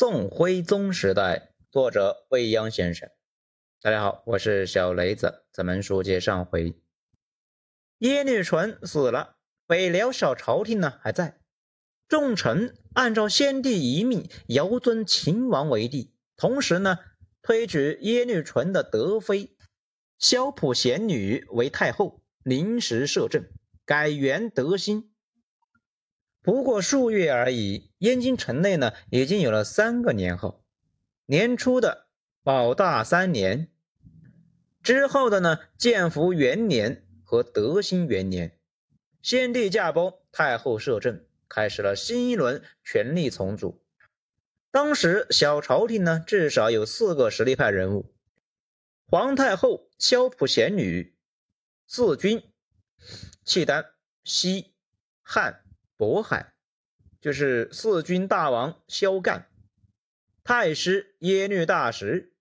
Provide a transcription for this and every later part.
宋徽宗时代，作者未央先生。大家好，我是小雷子。咱们书接上回，耶律淳死了，北辽小朝廷呢还在。众臣按照先帝遗命，遥尊秦王为帝，同时呢推举耶律淳的德妃萧普贤女为太后，临时摄政，改元德兴。不过数月而已，燕京城内呢，已经有了三个年号。年初的保大三年，之后的呢，建福元年和德兴元年，先帝驾崩，太后摄政，开始了新一轮权力重组。当时小朝廷呢，至少有四个实力派人物：皇太后萧普贤女、四君契丹、西汉。渤海就是四军大王萧干，太师耶律大石，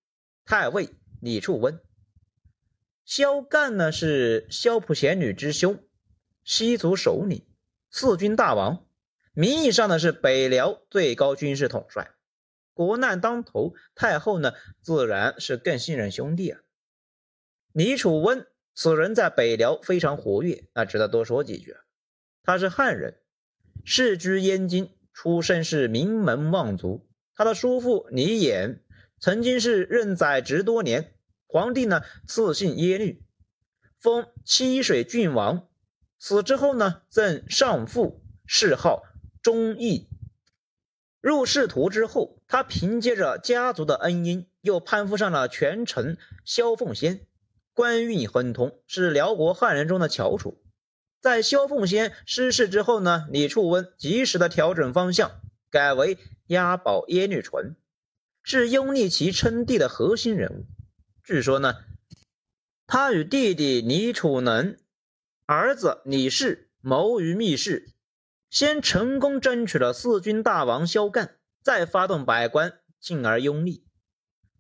太尉李处温。萧干呢是萧普贤女之兄，西族首领，四军大王，名义上呢是北辽最高军事统帅。国难当头，太后呢自然是更信任兄弟啊。李处温此人在北辽非常活跃，那值得多说几句。他是汉人。世居燕京，出身是名门望族。他的叔父李衍曾经是任宰执多年，皇帝呢赐姓耶律，封七水郡王。死之后呢，赠上父，谥号忠义。入仕途之后，他凭借着家族的恩荫，又攀附上了权臣萧凤仙，官运亨通，是辽国汉人中的翘楚。在萧凤仙失势之后呢，李处温及时的调整方向，改为押宝耶律淳，是拥立其称帝的核心人物。据说呢，他与弟弟李楚能、儿子李氏谋于密室，先成功争取了四军大王萧干，再发动百官，进而拥立。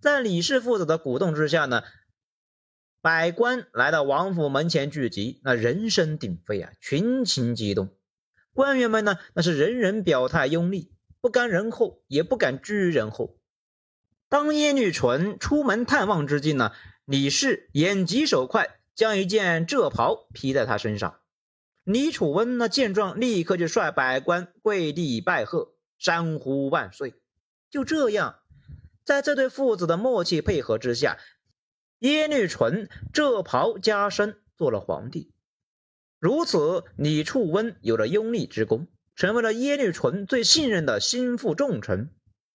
在李氏父子的鼓动之下呢。百官来到王府门前聚集，那人声鼎沸啊，群情激动。官员们呢，那是人人表态拥立，不甘人后，也不敢居人后。当耶律淳出门探望之际呢，李氏眼疾手快，将一件浙袍披在他身上。李楚温呢见状，立刻就率百官跪地拜贺，山呼万岁。就这样，在这对父子的默契配合之下。耶律淳这袍加身，做了皇帝。如此，李处温有了拥立之功，成为了耶律淳最信任的心腹重臣。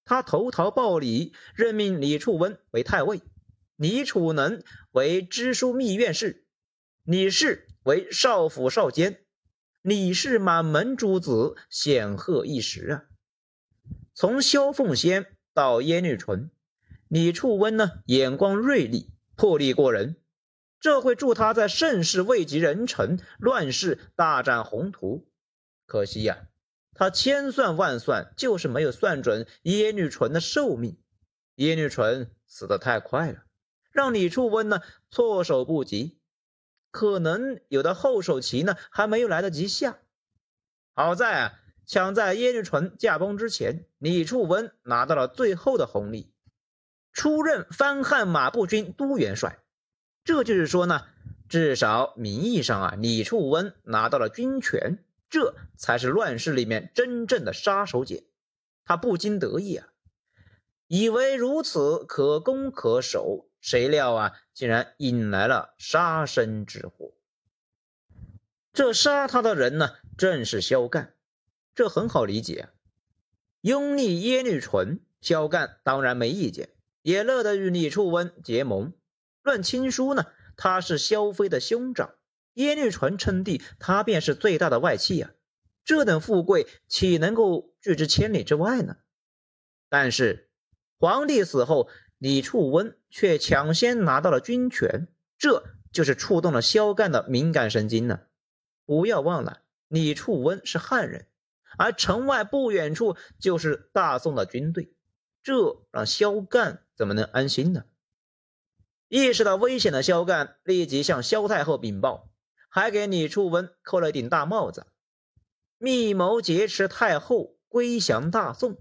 他投桃报李，任命李处温为太尉，李楚能为知枢密院事，李氏为少府少监。李氏满门诸子，显赫一时啊！从萧凤仙到耶律淳，李处温呢，眼光锐利。魄力过人，这会助他在盛世位极人臣，乱世大展宏图。可惜呀，他千算万算，就是没有算准耶律淳的寿命。耶律淳死得太快了，让李处温呢措手不及，可能有的后手棋呢还没有来得及下。好在啊，抢在耶律淳驾崩之前，李处温拿到了最后的红利。出任番汉马步军都元帅，这就是说呢，至少名义上啊，李处温拿到了军权，这才是乱世里面真正的杀手锏。他不禁得意啊，以为如此可攻可守，谁料啊，竟然引来了杀身之祸。这杀他的人呢，正是萧干，这很好理解啊。拥立耶律淳，萧干当然没意见。也乐得与李处温结盟。论亲疏呢，他是萧妃的兄长，耶律淳称帝，他便是最大的外戚呀。这等富贵岂能够拒之千里之外呢？但是皇帝死后，李处温却抢先拿到了军权，这就是触动了萧干的敏感神经呢。不要忘了，李处温是汉人，而城外不远处就是大宋的军队。这让萧干怎么能安心呢？意识到危险的萧干立即向萧太后禀报，还给李处温扣了一顶大帽子，密谋劫持太后，归降大宋。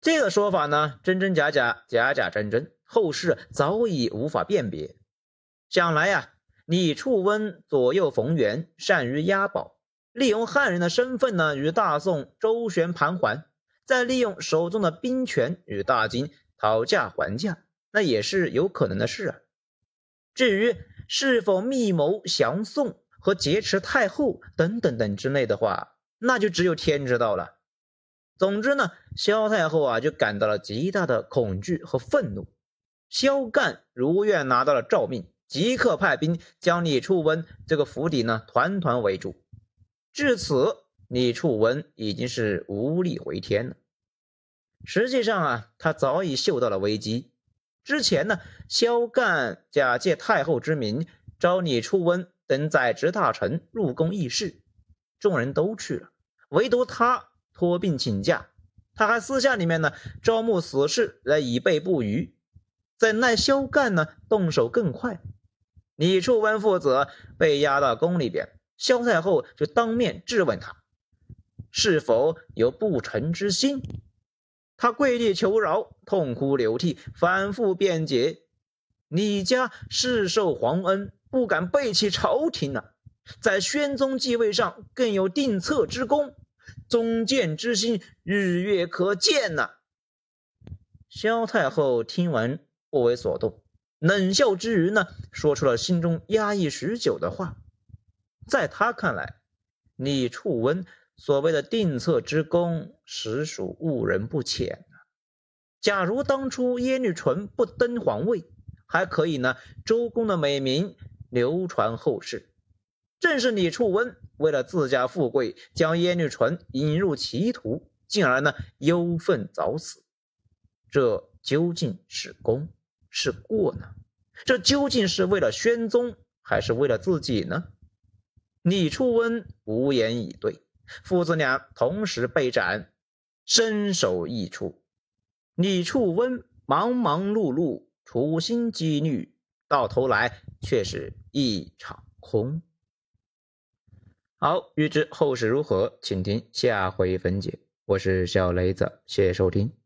这个说法呢，真真假假，假假真真，后世早已无法辨别。想来呀，李处温左右逢源，善于押宝，利用汉人的身份呢，与大宋周旋盘桓，再利用手中的兵权与大金讨价还价，那也是有可能的事啊。至于是否密谋降宋和劫持太后等等等之类的话，那就只有天知道了。总之呢，萧太后啊就感到了极大的恐惧和愤怒。萧干如愿拿到了诏命，即刻派兵将李处温这个府邸呢团团围住。至此，李处温已经是无力回天了。实际上啊，他早已嗅到了危机。之前呢，萧干假借太后之名，招李处温等在职大臣入宫议事，众人都去了，唯独他。托病请假，他还私下里面呢招募死士来以备不虞。怎奈萧干呢动手更快，李处温父子被押到宫里边，萧太后就当面质问他是否有不臣之心。他跪地求饶，痛哭流涕，反复辩解：李家世受皇恩，不敢背弃朝廷啊，在宣宗继位上更有定策之功。忠谏之心日月可见呐！萧太后听完不为所动，冷笑之余呢，说出了心中压抑许久的话。在她看来，李处温所谓的定策之功，实属误人不浅啊。假如当初耶律淳不登皇位，还可以呢，周公的美名流传后世。正是李处温为了自家富贵，将耶律淳引入歧途，进而呢忧愤早死。这究竟是功是过呢？这究竟是为了宣宗，还是为了自己呢？李处温无言以对，父子俩同时被斩，身首异处。李处温忙忙碌碌，处心积虑，到头来却是一场空。好，欲知后事如何，请听下回分解。我是小雷子，谢谢收听。